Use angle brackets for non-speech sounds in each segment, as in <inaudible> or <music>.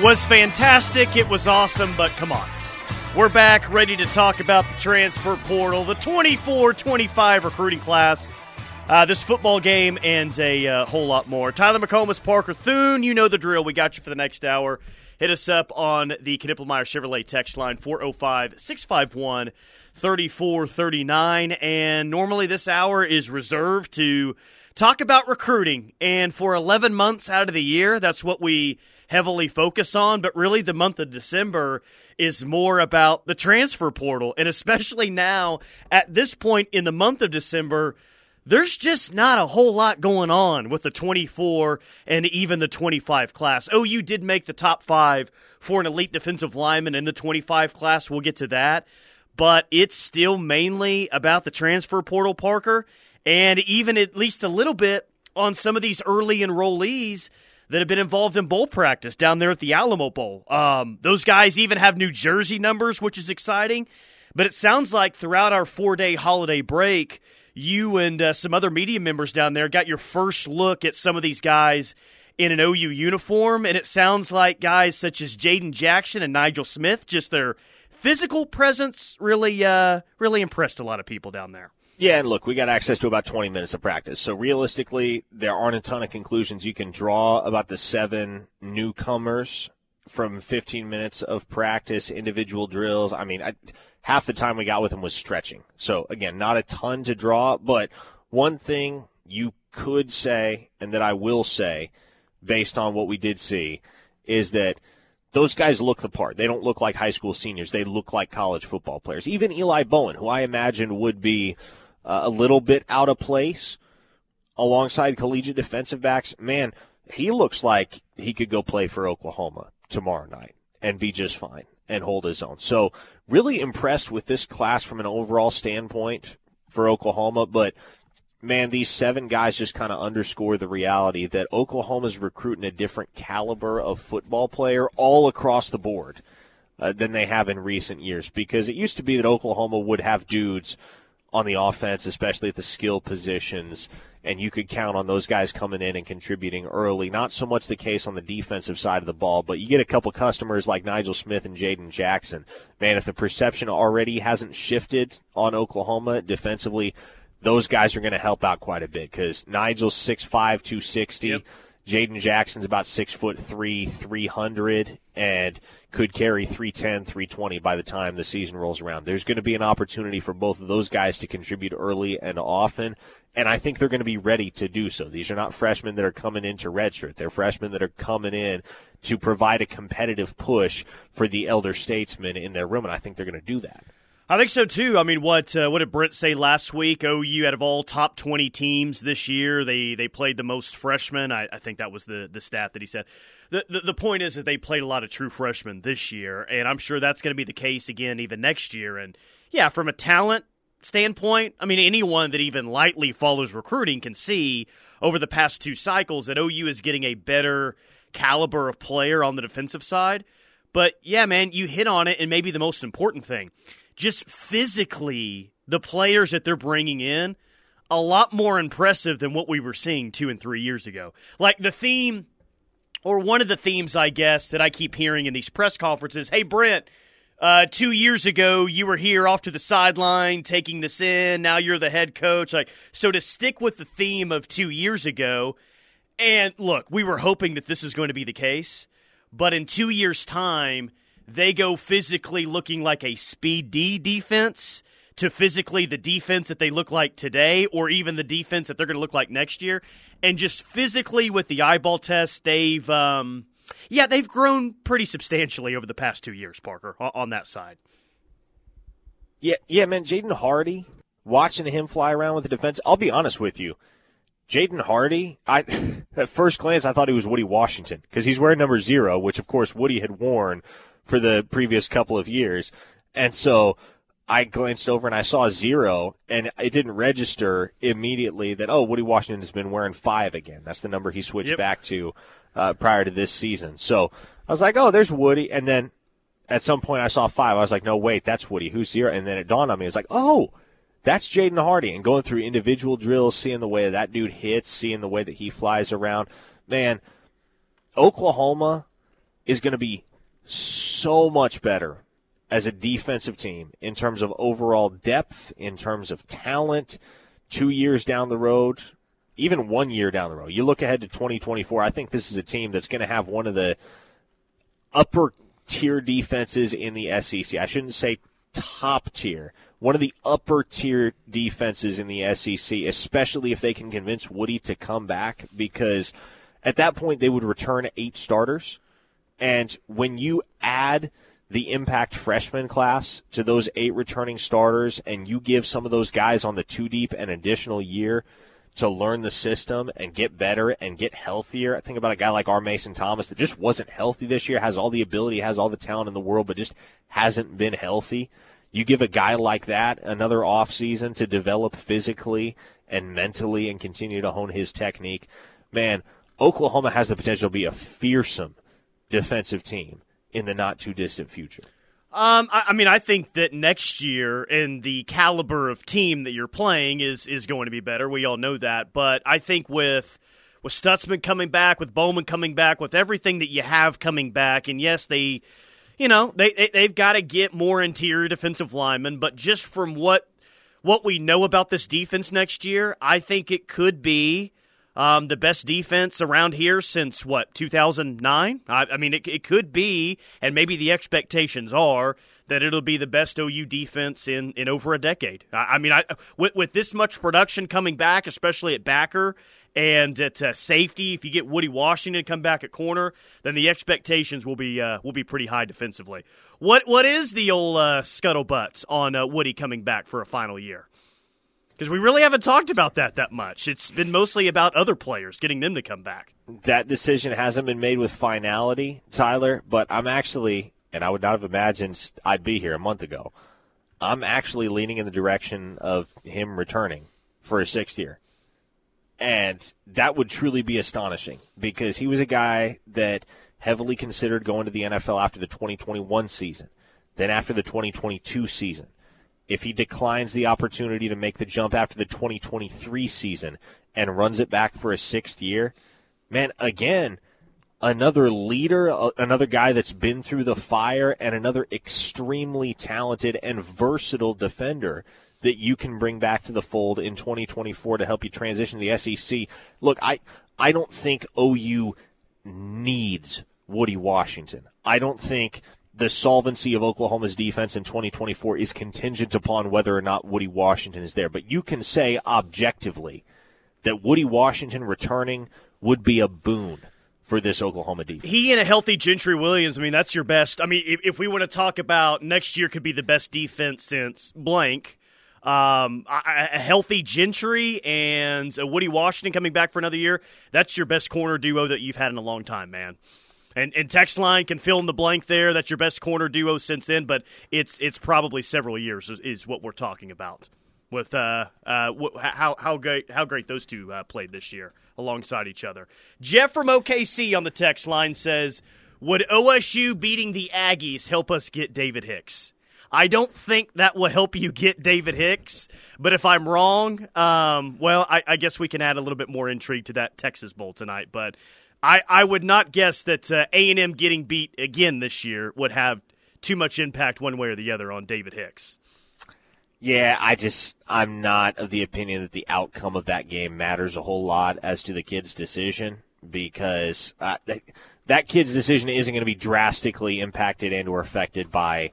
was fantastic. It was awesome, but come on. We're back ready to talk about the transfer portal, the 24 25 recruiting class, uh, this football game, and a uh, whole lot more. Tyler McComas, Parker Thune, you know the drill. We got you for the next hour. Hit us up on the Knippelmeyer Chevrolet text line 405 651 3439. And normally this hour is reserved to talk about recruiting. And for 11 months out of the year, that's what we heavily focus on, but really the month of December is more about the transfer portal. And especially now, at this point in the month of December, there's just not a whole lot going on with the 24 and even the 25 class. OU did make the top five for an elite defensive lineman in the 25 class. We'll get to that. But it's still mainly about the transfer portal, Parker, and even at least a little bit on some of these early enrollees that have been involved in bowl practice down there at the Alamo Bowl. Um, those guys even have New Jersey numbers, which is exciting. But it sounds like throughout our four day holiday break, you and uh, some other media members down there got your first look at some of these guys in an OU uniform. And it sounds like guys such as Jaden Jackson and Nigel Smith, just their physical presence really, uh, really impressed a lot of people down there. Yeah, and look, we got access to about 20 minutes of practice. So realistically, there aren't a ton of conclusions you can draw about the seven newcomers from 15 minutes of practice, individual drills. I mean, I, half the time we got with them was stretching. So again, not a ton to draw, but one thing you could say, and that I will say, based on what we did see, is that those guys look the part. They don't look like high school seniors. They look like college football players. Even Eli Bowen, who I imagine would be uh, a little bit out of place alongside collegiate defensive backs. Man, he looks like he could go play for Oklahoma tomorrow night and be just fine and hold his own. So, really impressed with this class from an overall standpoint for Oklahoma, but man, these seven guys just kind of underscore the reality that Oklahoma's recruiting a different caliber of football player all across the board uh, than they have in recent years. Because it used to be that Oklahoma would have dudes on the offense, especially at the skill positions, and you could count on those guys coming in and contributing early. Not so much the case on the defensive side of the ball, but you get a couple customers like Nigel Smith and Jaden Jackson. Man, if the perception already hasn't shifted on Oklahoma defensively, those guys are going to help out quite a bit because Nigel's 6'5", 260. Yep. Jaden Jackson's about six foot three, 300, and could carry 310, 320 by the time the season rolls around. There's going to be an opportunity for both of those guys to contribute early and often, and I think they're going to be ready to do so. These are not freshmen that are coming into redshirt. They're freshmen that are coming in to provide a competitive push for the elder statesmen in their room, and I think they're going to do that. I think so too. I mean, what uh, what did Brent say last week? OU out of all top twenty teams this year, they they played the most freshmen. I, I think that was the the stat that he said. The, the, the point is that they played a lot of true freshmen this year, and I'm sure that's going to be the case again even next year. And yeah, from a talent standpoint, I mean, anyone that even lightly follows recruiting can see over the past two cycles that OU is getting a better caliber of player on the defensive side. But yeah, man, you hit on it, and maybe the most important thing just physically, the players that they're bringing in, a lot more impressive than what we were seeing two and three years ago. Like the theme, or one of the themes, I guess, that I keep hearing in these press conferences hey, Brent, uh, two years ago, you were here off to the sideline taking this in. Now you're the head coach. Like, so to stick with the theme of two years ago, and look, we were hoping that this was going to be the case, but in two years' time, they go physically looking like a speed D defense to physically the defense that they look like today or even the defense that they're going to look like next year. And just physically with the eyeball test they've um, yeah they've grown pretty substantially over the past two years parker on that side. Yeah yeah man jaden hardy watching him fly around with the defense i'll be honest with you Jaden Hardy, I <laughs> at first glance I thought he was Woody Washington because he's wearing number zero, which of course Woody had worn for the previous couple of years. And so I glanced over and I saw zero, and it didn't register immediately that, oh, Woody Washington has been wearing five again. That's the number he switched yep. back to uh, prior to this season. So I was like, oh, there's Woody. And then at some point I saw five. I was like, no, wait, that's Woody. Who's zero? And then it dawned on me. It's like, oh, that's Jaden Hardy. And going through individual drills, seeing the way that dude hits, seeing the way that he flies around. Man, Oklahoma is going to be so much better as a defensive team in terms of overall depth, in terms of talent, two years down the road, even one year down the road. You look ahead to 2024, I think this is a team that's going to have one of the upper tier defenses in the SEC. I shouldn't say top tier, one of the upper tier defenses in the SEC, especially if they can convince Woody to come back, because at that point they would return eight starters. And when you add the impact freshman class to those eight returning starters and you give some of those guys on the two deep an additional year to learn the system and get better and get healthier. I think about a guy like R. Mason Thomas that just wasn't healthy this year, has all the ability, has all the talent in the world, but just hasn't been healthy. You give a guy like that another offseason to develop physically and mentally and continue to hone his technique. Man, Oklahoma has the potential to be a fearsome defensive team in the not too distant future. Um, I, I, mean, I think that next year and the caliber of team that you're playing is is going to be better. We all know that, but I think with with Stutsman coming back, with Bowman coming back, with everything that you have coming back, and yes, they, you know, they, they they've got to get more interior defensive linemen, but just from what what we know about this defense next year, I think it could be um, the best defense around here since what 2009. I, I mean, it, it could be, and maybe the expectations are that it'll be the best OU defense in, in over a decade. I, I mean, I, with, with this much production coming back, especially at backer and at uh, safety, if you get Woody Washington come back at corner, then the expectations will be uh, will be pretty high defensively. What what is the old uh, scuttlebutt on uh, Woody coming back for a final year? Because we really haven't talked about that that much. It's been mostly about other players, getting them to come back. That decision hasn't been made with finality, Tyler, but I'm actually, and I would not have imagined I'd be here a month ago, I'm actually leaning in the direction of him returning for a sixth year. And that would truly be astonishing because he was a guy that heavily considered going to the NFL after the 2021 season, then after the 2022 season. If he declines the opportunity to make the jump after the 2023 season and runs it back for a sixth year, man, again, another leader, uh, another guy that's been through the fire, and another extremely talented and versatile defender that you can bring back to the fold in 2024 to help you transition to the SEC. Look, I I don't think OU needs Woody Washington. I don't think the solvency of Oklahoma's defense in 2024 is contingent upon whether or not Woody Washington is there. But you can say objectively that Woody Washington returning would be a boon for this Oklahoma defense. He and a healthy Gentry Williams, I mean, that's your best. I mean, if, if we want to talk about next year could be the best defense since blank, um, a, healthy Gentry and a Woody Washington coming back for another year, that's your best corner duo that you've had in a long time, man. And, and text line can fill in the blank there. That's your best corner duo since then, but it's it's probably several years is, is what we're talking about with uh, uh, how how great how great those two uh, played this year alongside each other. Jeff from OKC on the text line says, "Would OSU beating the Aggies help us get David Hicks?" I don't think that will help you get David Hicks, but if I'm wrong, um, well, I, I, guess we can add a little bit more intrigue to that Texas Bowl tonight. But I, I would not guess that uh, A&M getting beat again this year would have too much impact one way or the other on David Hicks. Yeah, I just I'm not of the opinion that the outcome of that game matters a whole lot as to the kid's decision because uh, that, that kid's decision isn't going to be drastically impacted and or affected by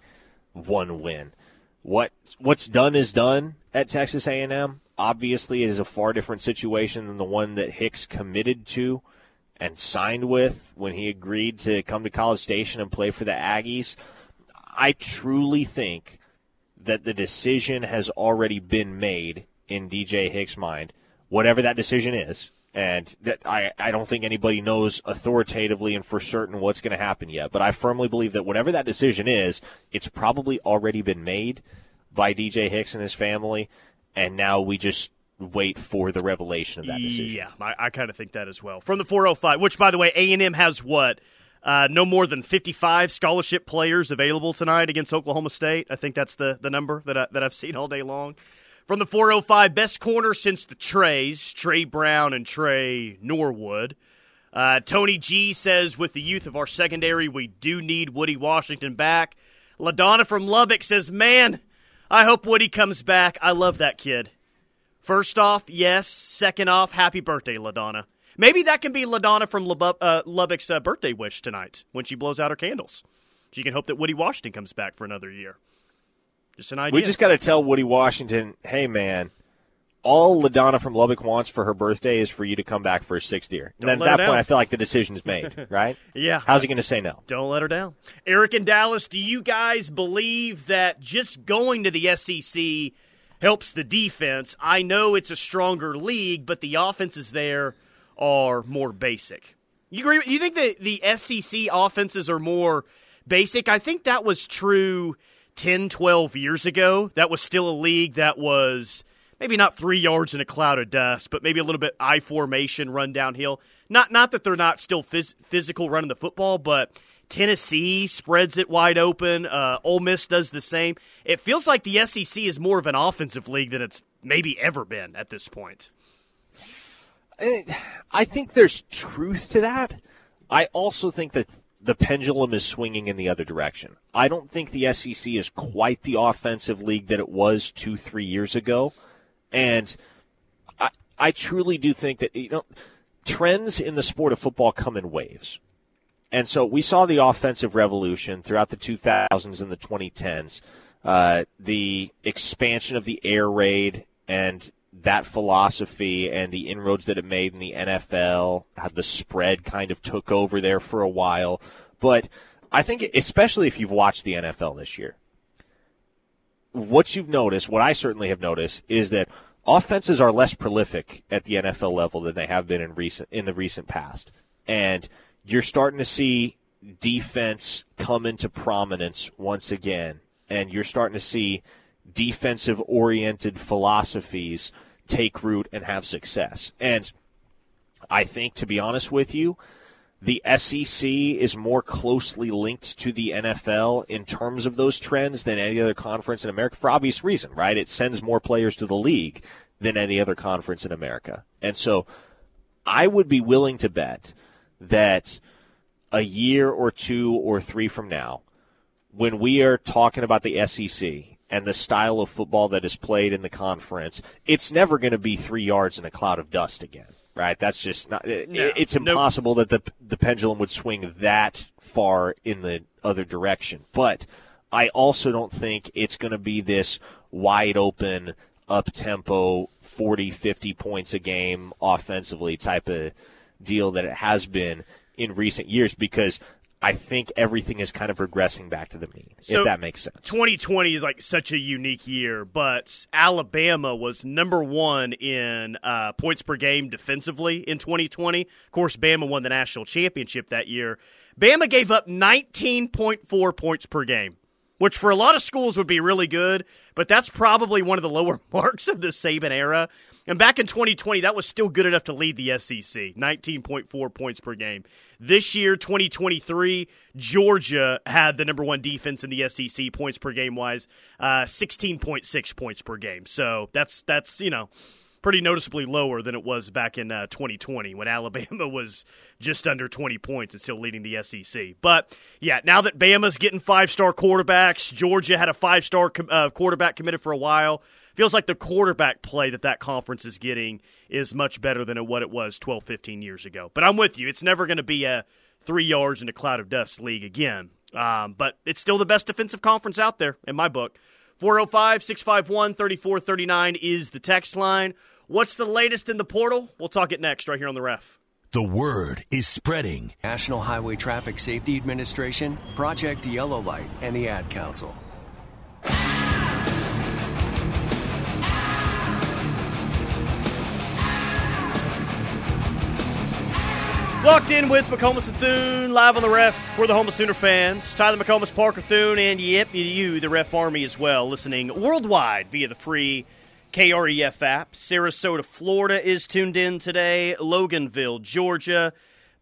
one win. What what's done is done at Texas A&M. Obviously, it is a far different situation than the one that Hicks committed to and signed with when he agreed to come to College Station and play for the Aggies. I truly think that the decision has already been made in DJ Hicks' mind, whatever that decision is. And that I, I don't think anybody knows authoritatively and for certain what's going to happen yet. But I firmly believe that whatever that decision is, it's probably already been made by DJ Hicks and his family. And now we just wait for the revelation of that decision. Yeah, I, I kind of think that as well. From the 405, which by the way, A and M has what? Uh, no more than 55 scholarship players available tonight against Oklahoma State. I think that's the, the number that, I, that I've seen all day long. From the 405, best corner since the Trays, Trey Brown and Tre Norwood. Uh, Tony G says, with the youth of our secondary, we do need Woody Washington back. LaDonna from Lubbock says, man, I hope Woody comes back. I love that kid. First off, yes. Second off, happy birthday, LaDonna. Maybe that can be LaDonna from uh, Lubbock's uh, birthday wish tonight when she blows out her candles. She can hope that Woody Washington comes back for another year. Just an idea. We just got to tell Woody Washington, hey, man, all LaDonna from Lubbock wants for her birthday is for you to come back for a sixth year. And then at that point, I feel like the decision is made, <laughs> right? yeah. How's he going to say no? Don't let her down. Eric in Dallas, do you guys believe that just going to the SEC helps the defense? I know it's a stronger league, but the offenses there are more basic. You agree? You think that the SEC offenses are more basic? I think that was true 10, 12 years ago. That was still a league that was – maybe not three yards in a cloud of dust, but maybe a little bit I formation run downhill. Not not that they're not still phys- physical running the football, but Tennessee spreads it wide open. Uh, Ole Miss does the same. It feels like the SEC is more of an offensive league than it's maybe ever been at this point. I think there's truth to that. I also think that the pendulum is swinging in the other direction. I don't think the SEC is quite the offensive league that it was two, three years ago. And I, I truly do think that, you know, trends in the sport of football come in waves. And so we saw the offensive revolution throughout the 2000s and the 2010s, uh, the expansion of the air raid and that philosophy and the inroads that it made in the NFL, how the spread kind of took over there for a while. But I think, especially if you've watched the NFL this year, what you've noticed, what I certainly have noticed, is that offenses are less prolific at the NFL level than they have been in recent in the recent past, and you're starting to see defense come into prominence once again, and you're starting to see defensive oriented philosophies take root and have success. And I think, to be honest with you, the SEC is more closely linked to the NFL in terms of those trends than any other conference in America for obvious reason, right? It sends more players to the league than any other conference in America. And so I would be willing to bet that a year or two or three from now, when we are talking about the SEC and the style of football that is played in the conference, it's never going to be three yards in a cloud of dust again right? That's just not. No, it's impossible nope. that the the pendulum would swing that far in the other direction. But I also don't think it's going to be this wide open, up tempo, 40, 50 points a game offensively type of deal that it has been in recent years because I think everything is kind of regressing back to the mean, so if that makes sense. 2020 is like such a unique year, but Alabama was number one in uh, points per game defensively in 2020. Of course, Bama won the national championship that year. Bama gave up 19.4 points per game, which for a lot of schools would be really good, but that's probably one of the lower <laughs> marks of the Saban era. And back in 2020, that was still good enough to lead the SEC, 19.4 points per game. This year, 2023, Georgia had the number one defense in the SEC points per game wise, uh, 16.6 points per game. So that's that's you know pretty noticeably lower than it was back in uh, 2020 when <laughs> Alabama was just under 20 points and still leading the SEC. But yeah, now that Bama's getting five star quarterbacks, Georgia had a five star uh, quarterback committed for a while feels like the quarterback play that that conference is getting is much better than what it was 12, 15 years ago. But I'm with you. It's never going to be a three yards in a cloud of dust league again. Um, but it's still the best defensive conference out there in my book. 405 651 3439 is the text line. What's the latest in the portal? We'll talk it next right here on the ref. The word is spreading. National Highway Traffic Safety Administration, Project Yellow Light, and the Ad Council. Locked in with McComas and Thune, live on the ref. We're the Home of Sooner fans. Tyler McComas, Parker Thune, and yep, you, the ref army as well, listening worldwide via the free KREF app. Sarasota, Florida is tuned in today. Loganville, Georgia.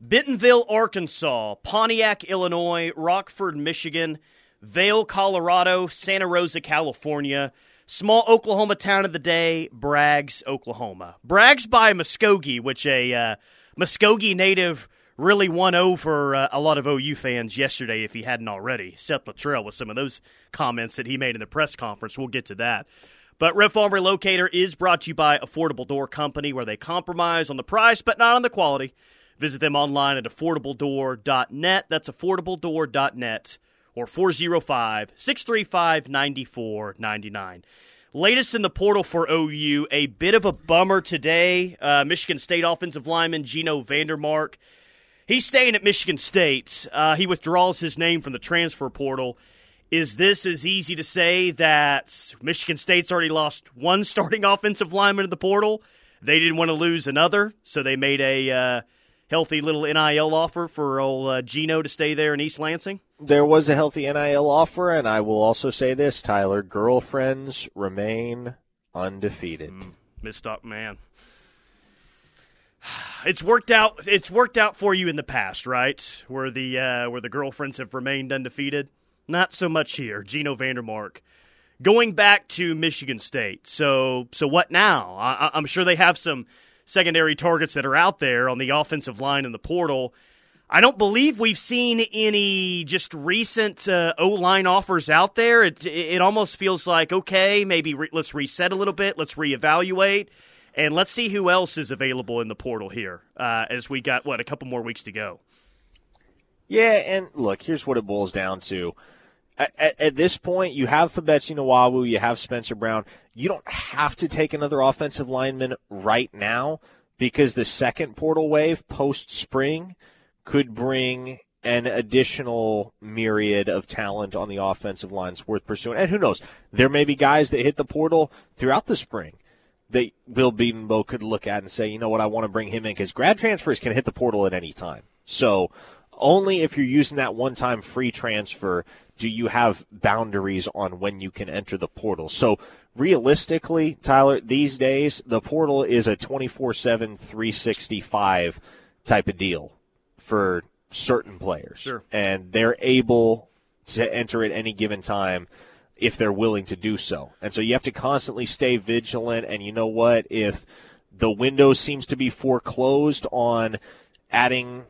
Bentonville, Arkansas. Pontiac, Illinois. Rockford, Michigan. Vail, Colorado. Santa Rosa, California. Small Oklahoma town of the day, Braggs, Oklahoma. Braggs by Muskogee, which a. Uh, Muskogee native really won over uh, a lot of OU fans yesterday if he hadn't already. Seth Littrell with some of those comments that he made in the press conference. We'll get to that. But Red Farm Relocator is brought to you by Affordable Door Company, where they compromise on the price but not on the quality. Visit them online at affordabledoor.net. That's affordabledoor.net or 405 635 9499. Latest in the portal for OU, a bit of a bummer today. Uh, Michigan State offensive lineman Geno VanDeMark. He's staying at Michigan State. Uh, he withdraws his name from the transfer portal. Is this as easy to say that Michigan State's already lost one <laughs> starting offensive lineman in the portal? They didn't want to lose another, so they made a uh, healthy little NIL offer for old uh, Geno to stay there in East Lansing? There was a healthy NIL offer, and I will also say this, Tyler: girlfriends remain undefeated. Mm, missed up, man. <sighs> It's worked out. It's worked out for you in the past, right? Where the uh, where the girlfriends have remained undefeated. Not so much here. Geno VanDeMark going back to Michigan State. So so what now? I, I'm sure they have some secondary targets that are out there on the offensive line in the portal. I don't believe we've seen any just recent uh, O line offers out there. It, it almost feels like okay, maybe re- let's reset a little bit, let's reevaluate, and let's see who else is available in the portal here uh, as we got what a couple more weeks to go. Yeah, and look, here's what it boils down to. At, at, this point, you have Febechi Nwaiwu, you have Spencer Brown. You don't have to take another offensive lineman right now because the second portal wave post spring could bring an additional myriad of talent on the offensive lines worth pursuing. And who knows? There may be guys that hit the portal throughout the spring that Bill Bedenbaugh could look at and say, you know what, I want to bring him in because grad transfers can hit the portal at any time. So only if you're using that one time free transfer do you have boundaries on when you can enter the portal. So realistically, Tyler, these days, the portal is a 24 7, 365 type of deal for certain players. Sure. And they're able to enter at any given time if they're willing to do so. And so you have to constantly stay vigilant. And you know what? If the window seems to be foreclosed on adding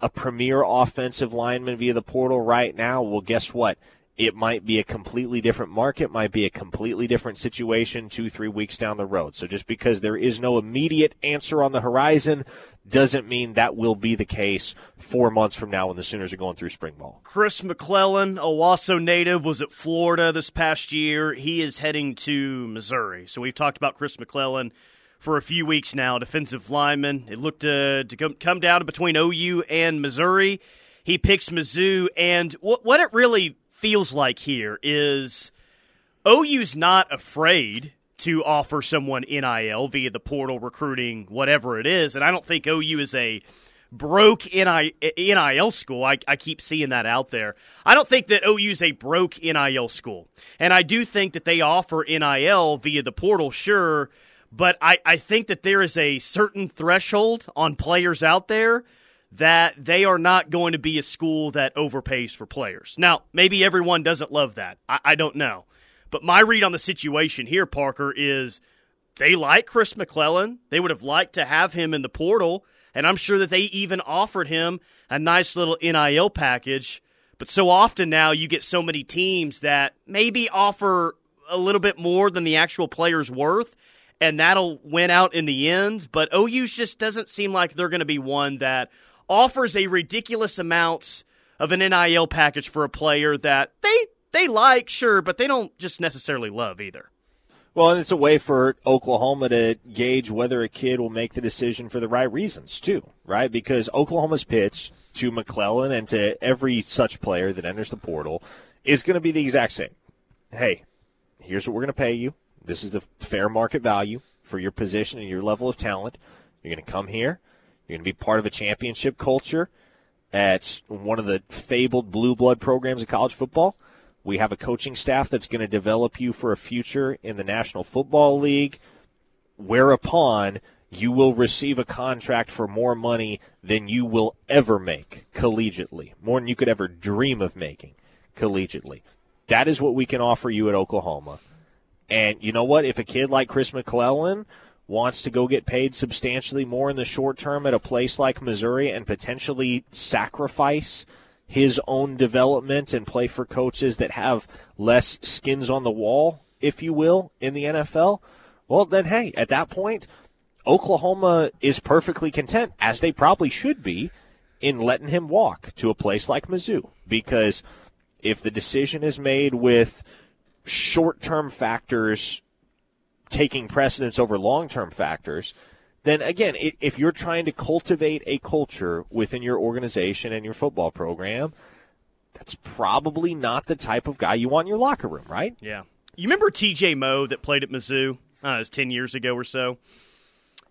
a premier offensive lineman via the portal right now, well, guess what? It might be a completely different market, might be a completely different situation two, three weeks down the road. So just because there is no immediate answer on the horizon doesn't mean that will be the case four months from now when the Sooners are going through spring ball. Chris McClellan, Owasso native, was at Florida this past year. He is heading to Missouri. So we've talked about Chris McClellan for a few weeks now. Defensive lineman. It looked uh, to, to come down between OU and Missouri. He picks Mizzou, and what, what it really feels like here is OU's not afraid to offer someone NIL via the portal recruiting, whatever it is. And I don't think OU is a broke NIL school. I, I keep seeing that out there. I don't think that OU is a broke NIL school. And I do think that they offer NIL via the portal, sure but I, I think that there is a certain threshold on players out there that they are not going to be a school that overpays for players. Now, maybe everyone doesn't love that. I, I don't know. But my read on the situation here, Parker, is they like Chris McClellan. They would have liked to have him in the portal. And I'm sure that they even offered him a nice little NIL package. But so often now you get so many teams that maybe offer a little bit more than the actual player's worth and that'll win out in the end. But OU just doesn't seem like they're going to be one that offers a ridiculous amount of an NIL package for a player that they they like, sure, but they don't just necessarily love either. Well, and it's a way for Oklahoma to gauge whether a kid will make the decision for the right reasons, too, right? Because Oklahoma's pitch to McClellan and to every such player that enters the portal is going to be the exact same. Hey, here's what we're going to pay you. This is the fair market value for your position and your level of talent. You're going to come here. You're going to be part of a championship culture at one of the fabled blue blood programs of college football. We have a coaching staff that's going to develop you for a future in the National Football League, whereupon you will receive a contract for more money than you will ever make collegiately, more than you could ever dream of making collegiately. That is what we can offer you at Oklahoma. And you know what? If a kid like Chris McClellan wants to go get paid substantially more in the short term at a place like Missouri and potentially sacrifice his own development and play for coaches that have less skins on the wall, if you will, in the NFL, well, then, hey, at that point, Oklahoma is perfectly content, as they probably should be, in letting him walk to a place like Mizzou. Because if the decision is made with short term factors taking precedence over long term factors, then again, if you're trying to cultivate a culture within your organization and your football program, that's probably not the type of guy you want in your locker room, right? Yeah. You remember TJ Moe that played at Mizzou? Uh, it was 10 years ago or so.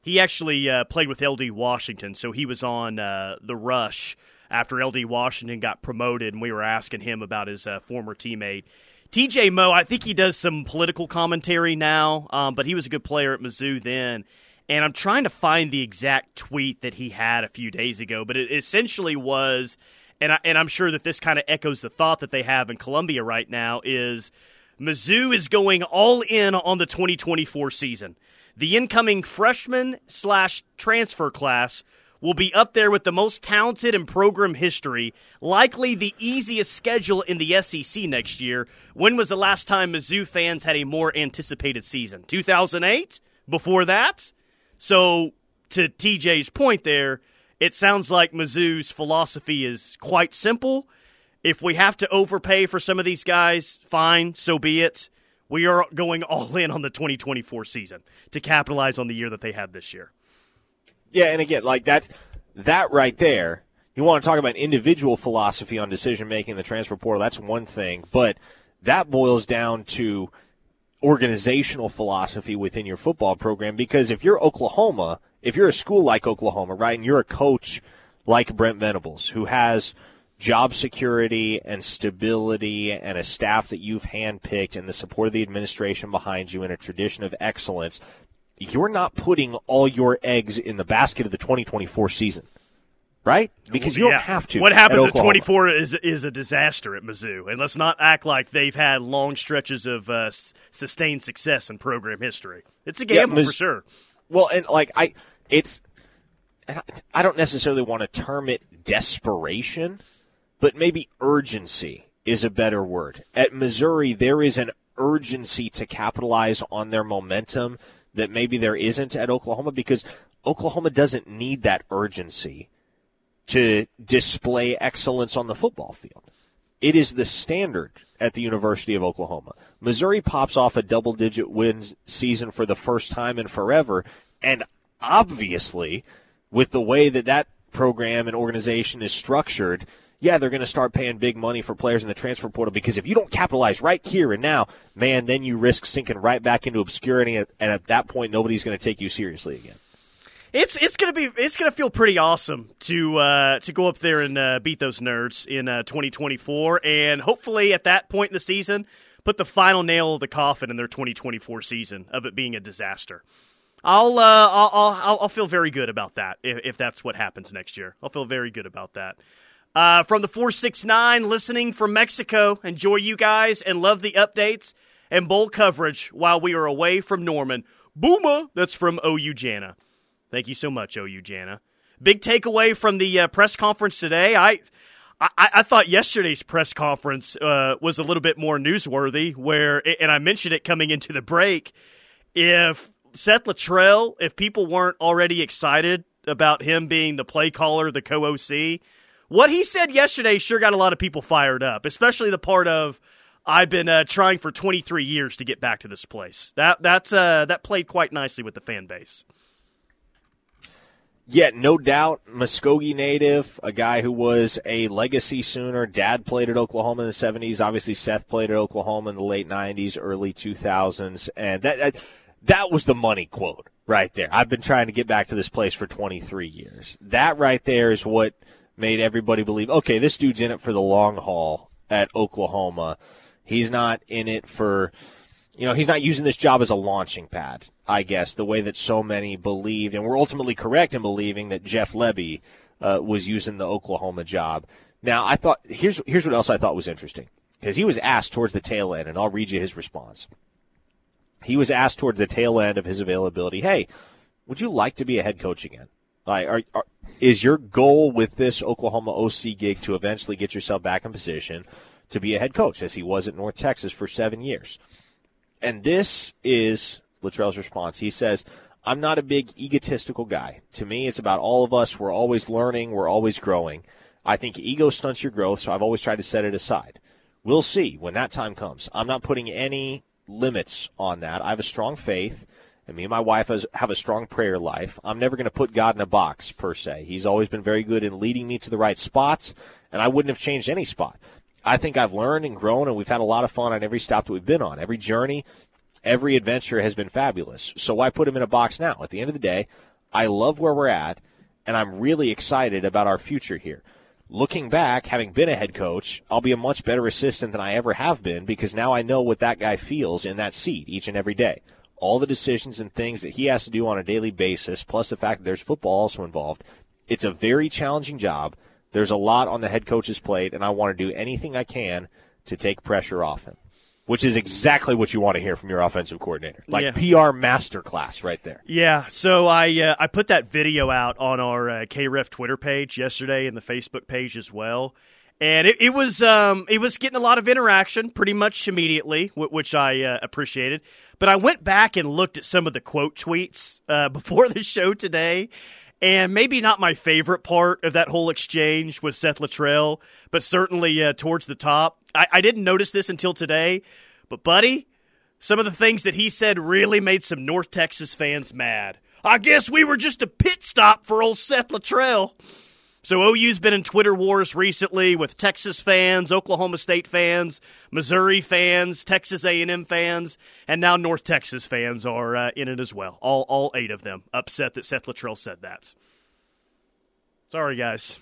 He actually uh, played with LD Washington, so he was on uh, the rush after LD Washington got promoted, and we were asking him about his uh, former teammate. TJ Moe, I think he does some political commentary now, um, but he was a good player at Mizzou then. And I'm trying to find the exact tweet that he had a few days ago, but it essentially was, and, I, and I'm sure that this kind of echoes the thought that they have in Columbia right now is Mizzou is going all in on the 2024 season. The incoming freshman slash transfer class will be up there with the most talented in program history, likely the easiest schedule in the SEC next year. When was the last time Mizzou fans had a more anticipated season? 2008? Before that? So, to TJ's point there, it sounds like Mizzou's philosophy is quite simple. If we have to overpay for some of these guys, fine, so be it we are going all in on the 2024 season to capitalize on the year that they had this year. Yeah, and again, like that, that right there, you want to talk about individual philosophy on decision making in the transfer portal. That's one thing, but that boils down to organizational philosophy within your football program. Because if you're Oklahoma, if you're a school like Oklahoma, right, and you're a coach like Brent Venables, who has job security and stability and a staff that you've handpicked and the support of the administration behind you and a tradition of excellence, you're not putting all your eggs in the basket of the 2024 season. Right? Because you don't have to. What happens at, at 24 is is a disaster at Mizzou. And let's not act like they've had long stretches of uh, sustained success in program history. It's a gamble yeah, for sure. Well, and like I it's I don't necessarily want to term it desperation but maybe urgency is a better word. At Missouri, there is an urgency to capitalize on their momentum that maybe there isn't at Oklahoma because Oklahoma doesn't need that urgency to display excellence on the football field. It is the standard at the University of Oklahoma. Missouri pops off a double digit wins season for the first time in forever. And obviously, with the way that that program and organization is structured, yeah, they're going to start paying big money for players in the transfer portal because if you don't capitalize right here and now, man, then you risk sinking right back into obscurity, and at that point, nobody's going to take you seriously again. It's it's gonna be it's gonna feel pretty awesome to uh, to go up there and uh, beat those nerds in uh, 2024, and hopefully at that point in the season, put the final nail of the coffin in their 2024 season of it being a disaster. I'll uh, I'll, I'll, I'll feel very good about that if, if that's what happens next year. I'll feel very good about that. Uh, from the 469, listening from Mexico. Enjoy you guys and love the updates and bowl coverage while we are away from Norman. Booma! That's from OU Jana. Thank you so much, OU Jana. Big takeaway from the uh, press conference today. I, I, I thought yesterday's press conference uh, was a little bit more newsworthy. Where, and I mentioned it coming into the break. If Seth Littrell, if people weren't already excited about him being the play caller, the co OC, what he said yesterday sure got a lot of people fired up, especially the part of I've been uh, trying for 23 years to get back to this place. That that's uh, that played quite nicely with the fan base. Yeah, no doubt, Muskogee native, a guy who was a legacy Sooner. Dad played at Oklahoma in the 70s. Obviously, Seth played at Oklahoma in the late 90s, early 2000s, and that that, that was the money quote right there. I've been trying to get back to this place for 23 years. That right there is what – made everybody believe, okay, this dude's in it for the long haul at Oklahoma. He's not in it for, you know, he's not using this job as a launching pad, I guess, the way that so many believed, and were ultimately correct in believing that Jeff Lebby uh, was using the Oklahoma job. Now, I thought, here's, here's what else I thought was interesting, because he was asked towards the tail end, and I'll read you his response. he was asked towards the tail end of his availability, "Hey, would you like to be a head coach again? Like, are, are, is your goal with this Oklahoma OC gig to eventually get yourself back in position to be a head coach, as he was at North Texas for seven years?" And this is Littrell's response. He says, I'm not a big egotistical guy. To me, it's about all of us. We're always learning. We're always growing. I think ego stunts your growth, so I've always tried to set it aside. We'll see when that time comes. I'm not putting any limits on that. I have a strong faith, and me and my wife have a strong prayer life. I'm never going to put God in a box, per se. He's always been very good in leading me to the right spots, and I wouldn't have changed any spot. I think I've learned and grown, and we've had a lot of fun on every stop that we've been on. Every journey, every adventure has been fabulous. So why put him in a box now? At the end of the day, I love where we're at, and I'm really excited about our future here. Looking back, having been a head coach, I'll be a much better assistant than I ever have been because now I know what that guy feels in that seat each and every day. All the decisions and things that he has to do on a daily basis, plus the fact that there's football also involved. It's a very challenging job. There's a lot on the head coach's plate, and I want to do anything I can to take pressure off him. Which is exactly what you want to hear from your offensive coordinator, like yeah. PR masterclass right there. Yeah. So I uh, I put that video out on our uh, KREF Twitter page yesterday and the Facebook page as well, and it, it was um, it was getting a lot of interaction pretty much immediately, which I uh, appreciated. But I went back and looked at some of the quote tweets uh, <laughs> before the show today, and maybe not my favorite part of that whole exchange with Seth Littrell, but certainly uh, towards the top. I-, I didn't notice this until today, but buddy, some of the things that he said really made some North Texas fans mad. I guess we were just a pit stop for old Seth Littrell. So OU's been in Twitter wars recently with Texas fans, Oklahoma State fans, Missouri fans, Texas A&M fans, and now North Texas fans are uh, in it as well. All all eight of them upset that Seth Littrell said that. Sorry, guys.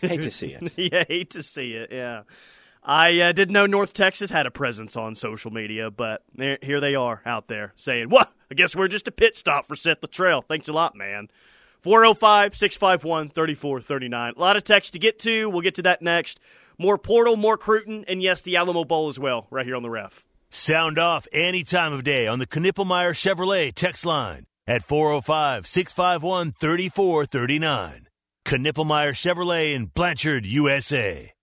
hate to see it. <laughs> yeah, hate to see it. Yeah. I uh, didn't know North Texas had a presence on social media, but here they are out there saying, "What? I guess we're just a pit stop for Seth Littrell." Thanks a lot, man. 405 651 3439. A lot of text to get to. We'll get to that next. More Portal, more Cruton, and yes, the Alamo Bowl as well, right here on the ref. Sound off any time of day on the Knippelmeyer Chevrolet text line at 405 651 3439. Knippelmeyer Chevrolet in Blanchard, USA.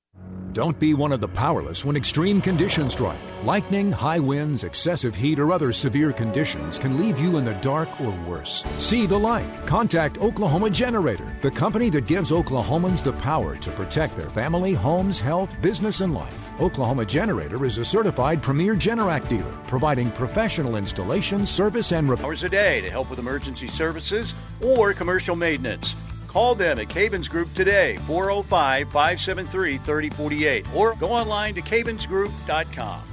Don't be one of the powerless when extreme conditions strike. Lightning, high winds, excessive heat, or other severe conditions can leave you in the dark or worse. See the light. Contact Oklahoma Generator, the company that gives Oklahomans the power to protect their family, homes, health, business, and life. Oklahoma Generator is a certified premier Generac dealer, providing professional installation, service, and repairs a day to help with emergency services or commercial maintenance. Call them at Cabins Group today, 405 573 3048, or go online to cabinsgroup.com.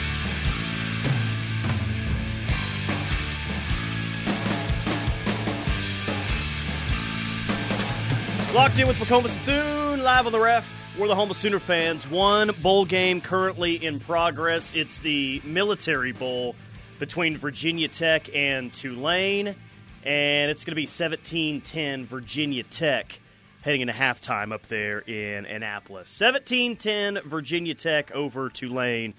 Locked in with McComas Thune, live on the ref. We're the home of Sooner fans. One bowl game currently in progress. It's the Military Bowl between Virginia Tech and Tulane, and it's going to be 17 10 Virginia Tech heading into halftime up there in Annapolis. 17 10 Virginia Tech over Tulane.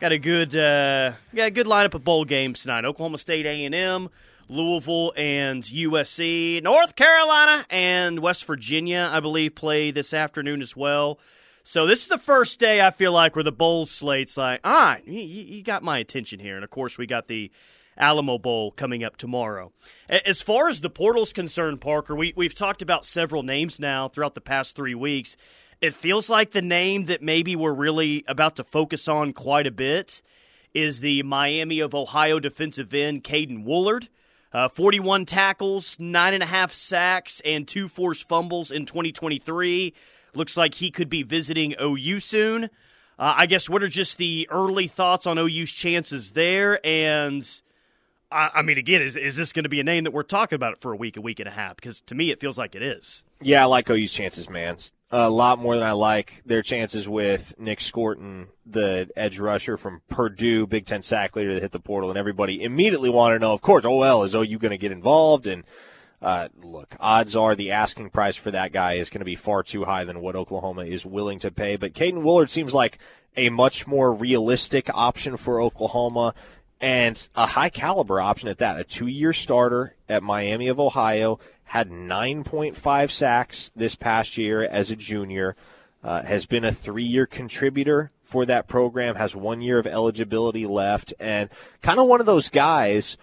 Got a good, uh, got a good lineup of bowl games tonight. Oklahoma State A&M Louisville and USC. North Carolina and West Virginia, I believe, play this afternoon as well. So this is the first day I feel like where the bowl slate's like, all right, you, you got my attention here. And of course, we got the Alamo Bowl coming up tomorrow. As far as the portal's concerned, Parker, we, we've talked about several names now throughout the past three weeks. It feels like the name that maybe we're really about to focus on quite a bit is the Miami of Ohio defensive end, Caden Woolard. Uh, 41 tackles, nine and a half sacks, and two forced fumbles in 2023. Looks like he could be visiting OU soon. Uh, I guess what are just the early thoughts on OU's chances there? And I, I mean, again, is is this going to be a name that we're talking about for a week, a week and a half? Because to me, it feels like it is. Yeah, I like OU's chances, man. A lot more than I like their chances with Nic Scourton, the edge rusher from Purdue, Big Ten sack leader that hit the portal, and everybody immediately wanted to know, of course, oh well, is OU going to get involved? And uh, look, odds are the asking price for that guy is going to be far too high than what Oklahoma is willing to pay. But Caden Willard seems like a much more realistic option for Oklahoma and a high caliber option at that. A two year starter at Miami of Ohio, had 9.5 sacks this past year as a junior, uh, has been a three year contributor for that program, has one year of eligibility left, and kind of one of those guys,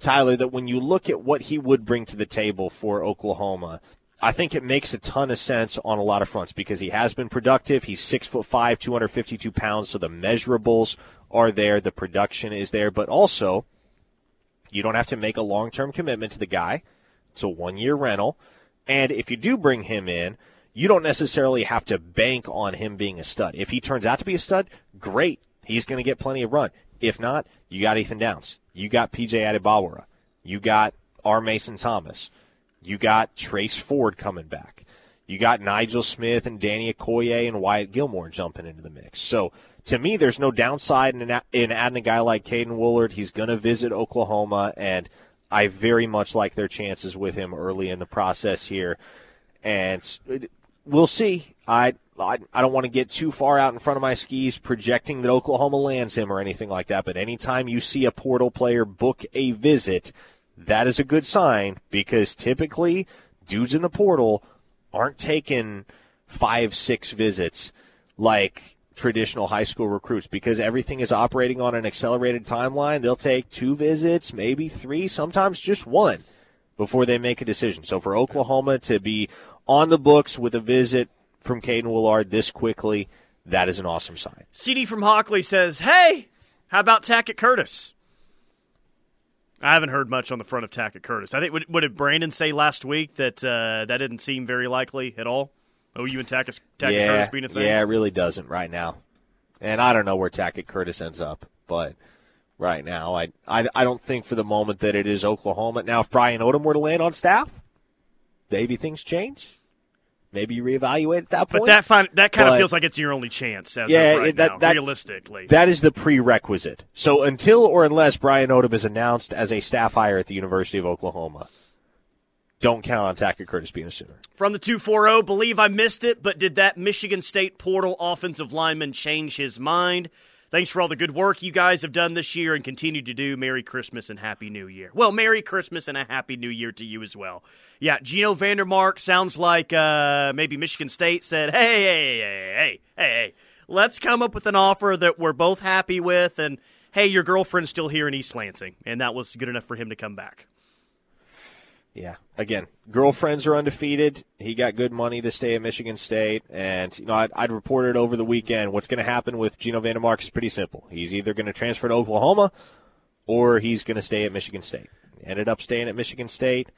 Tyler, that when you look at what he would bring to the table for Oklahoma, I think it makes a ton of sense on a lot of fronts because he has been productive. He's six foot five, 252 pounds, so the measurables are there, the production is there, but also you don't have to make a long term commitment to the guy. It's a one year rental. And if you do bring him in, you don't necessarily have to bank on him being a stud. If he turns out to be a stud, great. He's going to get plenty of run. If not, you got Ethan Downs. You got PJ Adebawore. You got R. Mason Thomas. You got Trace Ford coming back. You got Nigel Smith and Danny Okoye and Wyatt Gilmore jumping into the mix. So to me, there's no downside in, in adding a guy like Caiden Woullard. He's going to visit Oklahoma, and I very much like their chances with him early in the process here. And we'll see. I I, I don't want to get too far out in front of my skis projecting that Oklahoma lands him or anything like that. But anytime you see a portal player book a visit, that is a good sign because typically dudes in the portal aren't taking five, six visits like traditional high school recruits because everything is operating on an accelerated timeline. They'll take two visits, maybe three, sometimes just one before they make a decision. So for Oklahoma to be on the books with a visit from Caiden Woullard this quickly, that is an awesome sign. CD from Hockley says, Hey, how about Tackett Curtis? I haven't heard much on the front of Tackett Curtis. I think what, what did Brandon say last week that uh, that didn't seem very likely at all? Oh, you and Tackett, Tackett yeah, Curtis being a thing? Yeah, it really doesn't right now. And I don't know where Tackett Curtis ends up, but right now, I, I, I don't think for the moment that it is Oklahoma. Now, if Brian Odom were to land on staff, maybe things change. Maybe you reevaluate at that point. But that find, that kind but, of feels like it's your only chance. yeah, right that, now, realistically, that is the prerequisite. So until or unless Brian Odom is announced as a staff hire at the University of Oklahoma, don't count on Tackett Curtis being a Sooner. From the 240, believe I missed it, but did that Michigan State portal offensive lineman change his mind? Thanks for all the good work you guys have done this year and continue to do. Merry Christmas and Happy New Year. Well, Merry Christmas and a Happy New Year to you as well. Yeah, Geno VanDeMark sounds like uh, maybe Michigan State said, hey, hey, hey, hey, hey, hey, let's come up with an offer that we're both happy with, and hey, your girlfriend's still here in East Lansing. And that was good enough for him to come back. Yeah. Again, girlfriends are undefeated. He got good money to stay at Michigan State, and you know I'd, I'd reported over the weekend what's going to happen with Geno VanDeMark is pretty simple. He's either going to transfer to Oklahoma, or he's going to stay at Michigan State. Ended up staying at Michigan State.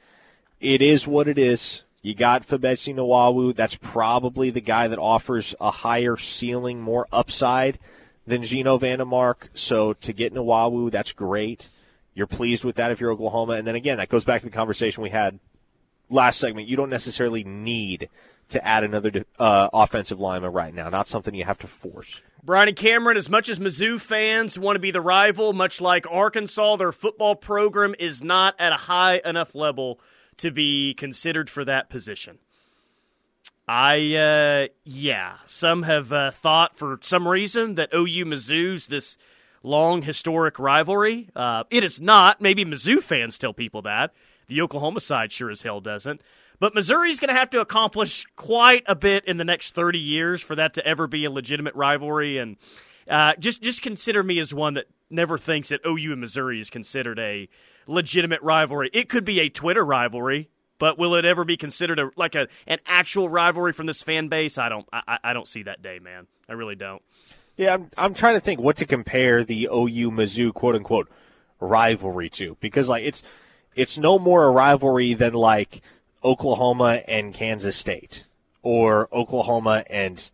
It is what it is. You got Febechi Nwaiwu. That's probably the guy that offers a higher ceiling, more upside than Geno VanDeMark. So to get Nwaiwu, that's great. You're pleased with that if you're Oklahoma. And then again, that goes back to the conversation we had last segment. You don't necessarily need to add another uh, offensive lineman right now. Not something you have to force. Brian and Cameron, as much as Mizzou fans want to be the rival, much like Arkansas, their football program is not at a high enough level to be considered for that position. I, uh, yeah, some have uh, thought for some reason that OU Mizzou's this long historic rivalry. Uh, it is not. Maybe Mizzou fans tell people that. The Oklahoma side sure as hell doesn't. But Missouri's going to have to accomplish quite a bit in the next 30 years for that to ever be a legitimate rivalry. And uh, just just consider me as one that never thinks that OU and Missouri is considered a legitimate rivalry. It could be a Twitter rivalry, but will it ever be considered a, like a an actual rivalry from this fan base? I don't I, I don't see that day, man. I really don't. Yeah, I'm, I'm trying to think what to compare the OU Mizzou quote unquote rivalry to because like it's it's no more a rivalry than like Oklahoma and Kansas State or Oklahoma and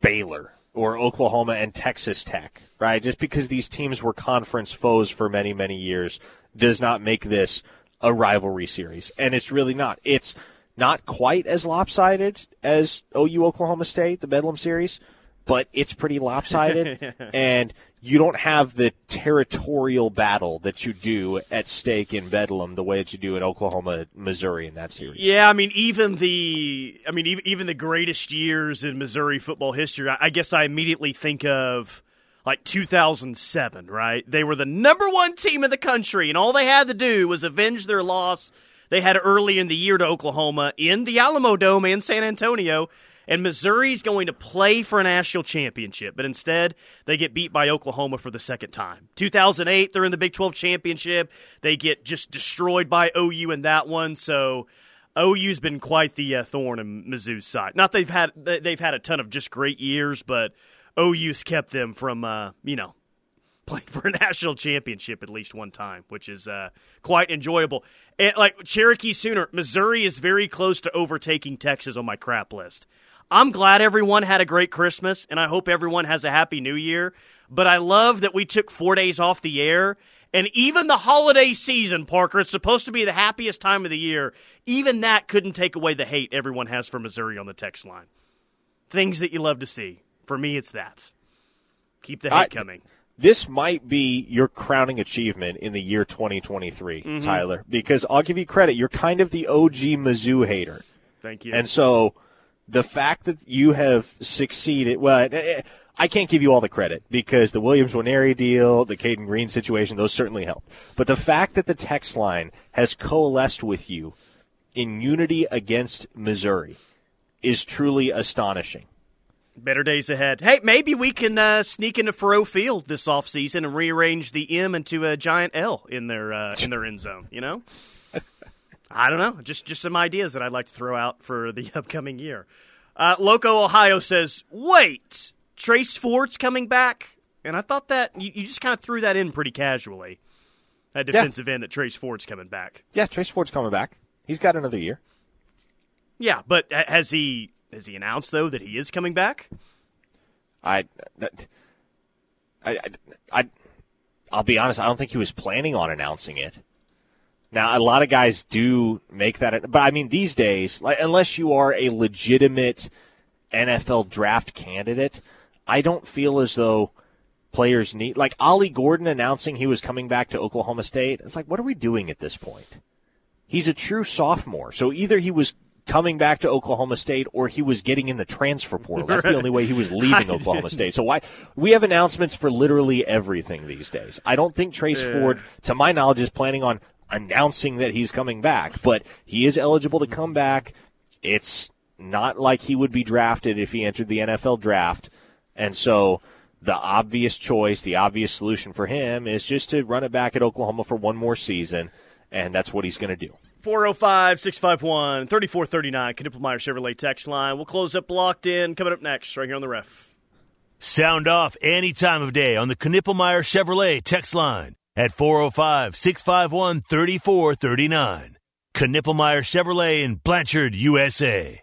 Baylor or Oklahoma and Texas Tech, right? Just because these teams were conference foes for many, many years does not make this a rivalry series. And it's really not. It's not quite as lopsided as OU Oklahoma State, the Bedlam series, but it's pretty lopsided. <laughs> and you don't have the territorial battle that you do at stake in Bedlam the way that you do in Oklahoma, Missouri in that series. Yeah, I mean, even the, I mean, even, even the greatest years in Missouri football history, I guess I immediately think of like 2007, right? They were the number one team in the country, and all they had to do was avenge their loss they had early in the year to Oklahoma in the Alamo Dome in San Antonio and Missouri's going to play for a national championship, but instead they get beat by Oklahoma for the second time. 2008, they're in the Big 12 championship. They get just destroyed by OU in that one. So OU's been quite the uh, thorn in Mizzou's side. Not they've had they've had a ton of just great years, but OU's kept them from uh, you know <laughs> playing for a national championship at least one time, which is uh, quite enjoyable. And like Cherokee Sooner, Missouri is very close to overtaking Texas on my crap list. I'm glad everyone had a great Christmas, and I hope everyone has a happy New Year. But I love that we took four days off the air. And even the holiday season, Parker, it's supposed to be the happiest time of the year. Even that couldn't take away the hate everyone has for Missouri on the text line. Things that you love to see. For me, it's that. Keep the hate I, coming. This might be your crowning achievement in the year 2023, mm-hmm. Tyler, because I'll give you credit. You're kind of the OG Mizzou hater. Thank you. And so the fact that you have succeeded, well, I can't give you all the credit because the Williams Nwaneri deal, the Caden Green situation, those certainly helped. But the fact that the text line has coalesced with you in unity against Missouri is truly astonishing. Better days ahead. Hey, maybe we can uh, sneak into Faurot Field this offseason and rearrange the M into a giant L in their uh, in their end zone. You know, I don't know. Just just some ideas that I'd like to throw out for the <laughs> upcoming year. Uh, Loco Ohio says, "Wait, Trace Ford's coming back," and I thought that you, you just kind of threw that in pretty casually. That defensive yeah. end that Trace Ford's coming back. Yeah, Trace Ford's coming back. He's got another year. Yeah, but has he has he announced though that he is coming back? I, that, I, I, I, I'll be honest. I don't think he was planning on announcing it. Now, a lot of guys do make that, but I mean, these days, like, unless you are a legitimate NFL draft candidate, I don't feel as though players need, like Ollie Gordon announcing he was coming back to Oklahoma State. It's like, what are we doing at this point? He's a true sophomore. So either he was coming back to Oklahoma State or he was getting in the transfer portal. That's the <laughs> only way he was leaving Oklahoma State. So why we have announcements for literally everything these days. I don't think Trace yeah. Ford, to my knowledge, is planning on announcing that he's coming back, but he is eligible to come back. It's not like he would be drafted if he entered the NFL draft. And so the obvious choice, the obvious solution for him is just to run it back at Oklahoma for one more season, and that's what he's going to do. 405 651 3439, Knippelmier Chevrolet text line. We'll close up locked in. Coming up next, right here on the ref. Sound off any time of day on the Knippelmier Chevrolet text line at 405 651 3439. Knippelmier Chevrolet in Blanchard, USA.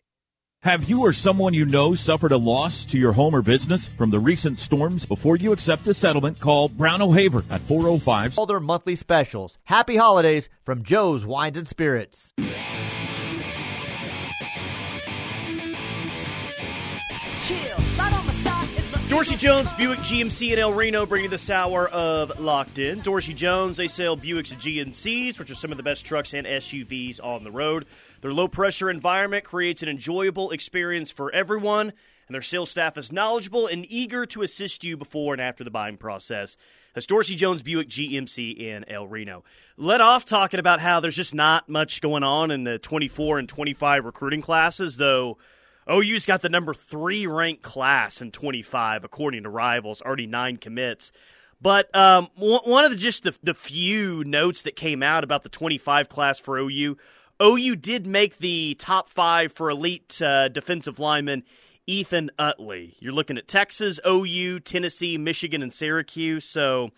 Have you or someone you know suffered a loss to your home or business from the recent storms? Before you accept a settlement, call Brown O'Haver at 405. All their monthly specials. Happy holidays from Joe's Wines and Spirits. Chill. Dorsey Jones Buick GMC in El Reno bringing this hour of Locked In. Dorsey Jones, they sell Buicks and GMCs, which are some of the best trucks and SUVs on the road. Their low pressure environment creates an enjoyable experience for everyone, and their sales staff is knowledgeable and eager to assist you before and after the buying process. That's Dorsey Jones Buick GMC in El Reno. Let off talking about how there's just not much going on in the 24 and 25 recruiting classes, though OU's got the number three ranked class in 25, according to rivals, already nine commits. But um, one of the just the, the few notes that came out about the 25 class for OU, OU did make the top five for elite uh, defensive lineman Ethan Utley. You're looking at Texas, OU, Tennessee, Michigan, and Syracuse. So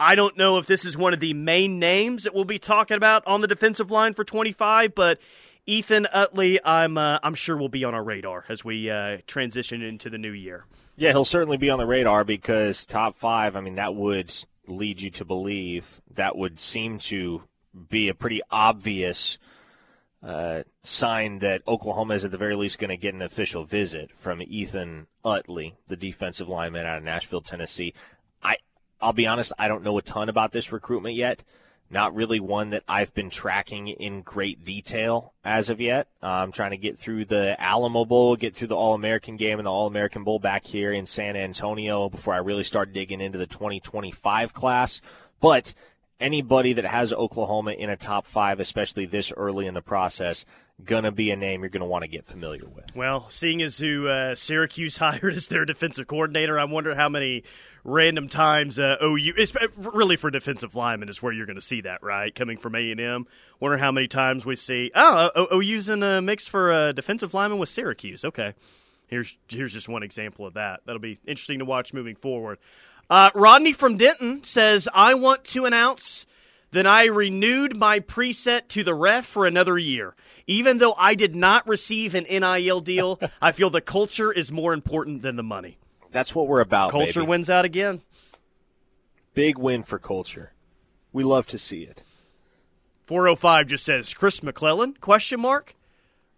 I don't know if this is one of the main names that we'll be talking about on the defensive line for 25, but Ethan Utley, I'm uh, I'm sure will be on our radar as we uh, transition into the new year. Yeah, he'll certainly be on the radar because top five. I mean, that would lead you to believe that would seem to be a pretty obvious uh, sign that Oklahoma is at the very least going to get an official visit from Ethan Utley, the defensive lineman out of Nashville, Tennessee. I I'll be honest, I don't know a ton about this recruitment yet. Not really one that I've been tracking in great detail as of yet. I'm trying to get through the Alamo Bowl, get through the All American game and the All American Bowl back here in San Antonio before I really start digging into the 2025 class. But anybody that has Oklahoma in a top five, especially this early in the process, gonna be a name you're gonna want to get familiar with. Well, seeing as who uh, Syracuse <laughs> hired as their defensive coordinator, I wonder how many random times uh, OU, really for defensive linemen, is where you're going to see that, right? Coming from A and M, wonder how many times we see oh OU's in a mix for a defensive lineman with Syracuse. Okay, here's here's just one example of that. That'll be interesting to watch moving forward. Uh, Rodney from Denton says, "I want to announce." that I renewed my preset to the ref for another year. Even though I did not receive an NIL deal, I feel the culture is more important than the money. That's what we're about. Culture baby. wins out again. Big win for culture. We love to see it. 405 just says Chris McClellan question mark.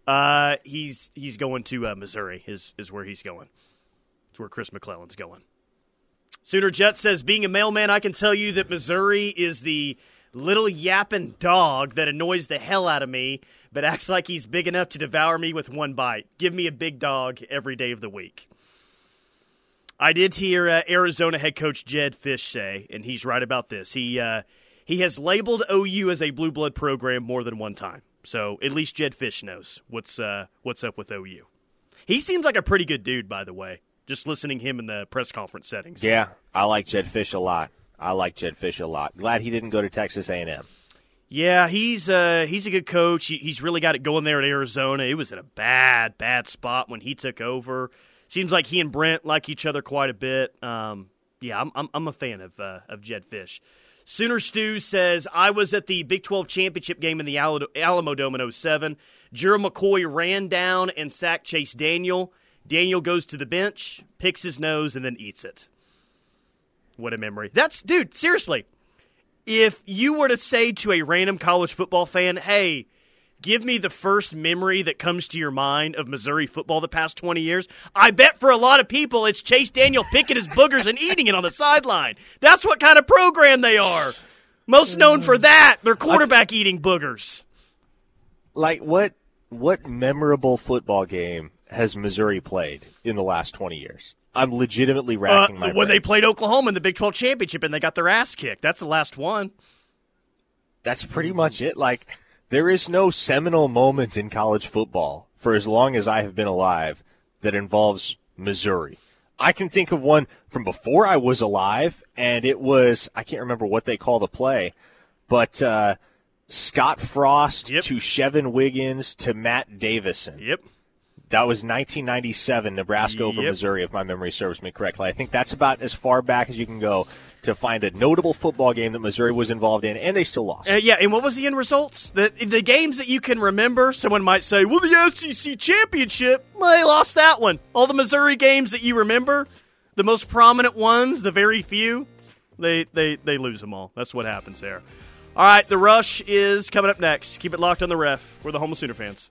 Uh, he's he's going to uh, Missouri. Is is where he's going. It's where Chris McClellan's going. Sooner Jet says, being a mailman, I can tell you that Missouri is the little yapping dog that annoys the hell out of me, but acts like he's big enough to devour me with one bite. Give me a big dog every day of the week. I did hear uh, Arizona head coach Jedd Fisch say, and he's right about this. He uh, he has labeled OU as a blue blood program more than one time, so at least Jedd Fisch knows what's uh, what's up with OU. He seems like a pretty good dude, by the way. Just listening him in the press conference settings. Yeah, I like Jedd Fisch a lot. I like Jedd Fisch a lot. Glad he didn't go to Texas A&M. Yeah, he's uh, he's a good coach. He, he's really got it going there at Arizona. It was in a bad, bad spot when he took over seems like he and Brent like each other quite a bit. Um, yeah, I'm, I'm, I'm a fan of uh, of Jedd Fisch. Sooner Stew says I was at the Big 12 championship game in the Alamo Dome in 07. Gerald McCoy ran down and sacked Chase Daniel. Daniel goes to the bench, picks his nose, and then eats it. What a memory. That's, dude, seriously. If you were to say to a random college football fan, hey, give me the first memory that comes to your mind of Missouri football the past 20 years, I bet for a lot of people it's Chase Daniel picking his boogers and eating it on the sideline. That's what kind of program they are. Most known for that, their quarterback eating boogers. Like what what memorable football game has Missouri played in the last 20 years? I'm legitimately racking uh, my when brain. they played Oklahoma in the Big 12 championship and they got their ass kicked. That's the last one. That's pretty much it. Like there is no seminal moment in college football for as long as I have been alive that involves Missouri. I can think of one from before I was alive, and it was, I can't remember what they call the play, but uh, Scott Frost yep. to Shevin Wiggins to Matt Davison. Yep. That was 1997, Nebraska over Missouri, if my memory serves me correctly. I think that's about as far back as you can go to find a notable football game that Missouri was involved in, and they still lost. Uh, yeah, and what was the end results? The the games that you can remember. Someone might say, "Well, the SEC championship, well, they lost that one." All the Missouri games that you remember, the most prominent ones, the very few, they they they lose them all. That's what happens there. All right, the rush is coming up next. Keep it locked on the ref. We're the Homo Sooner fans.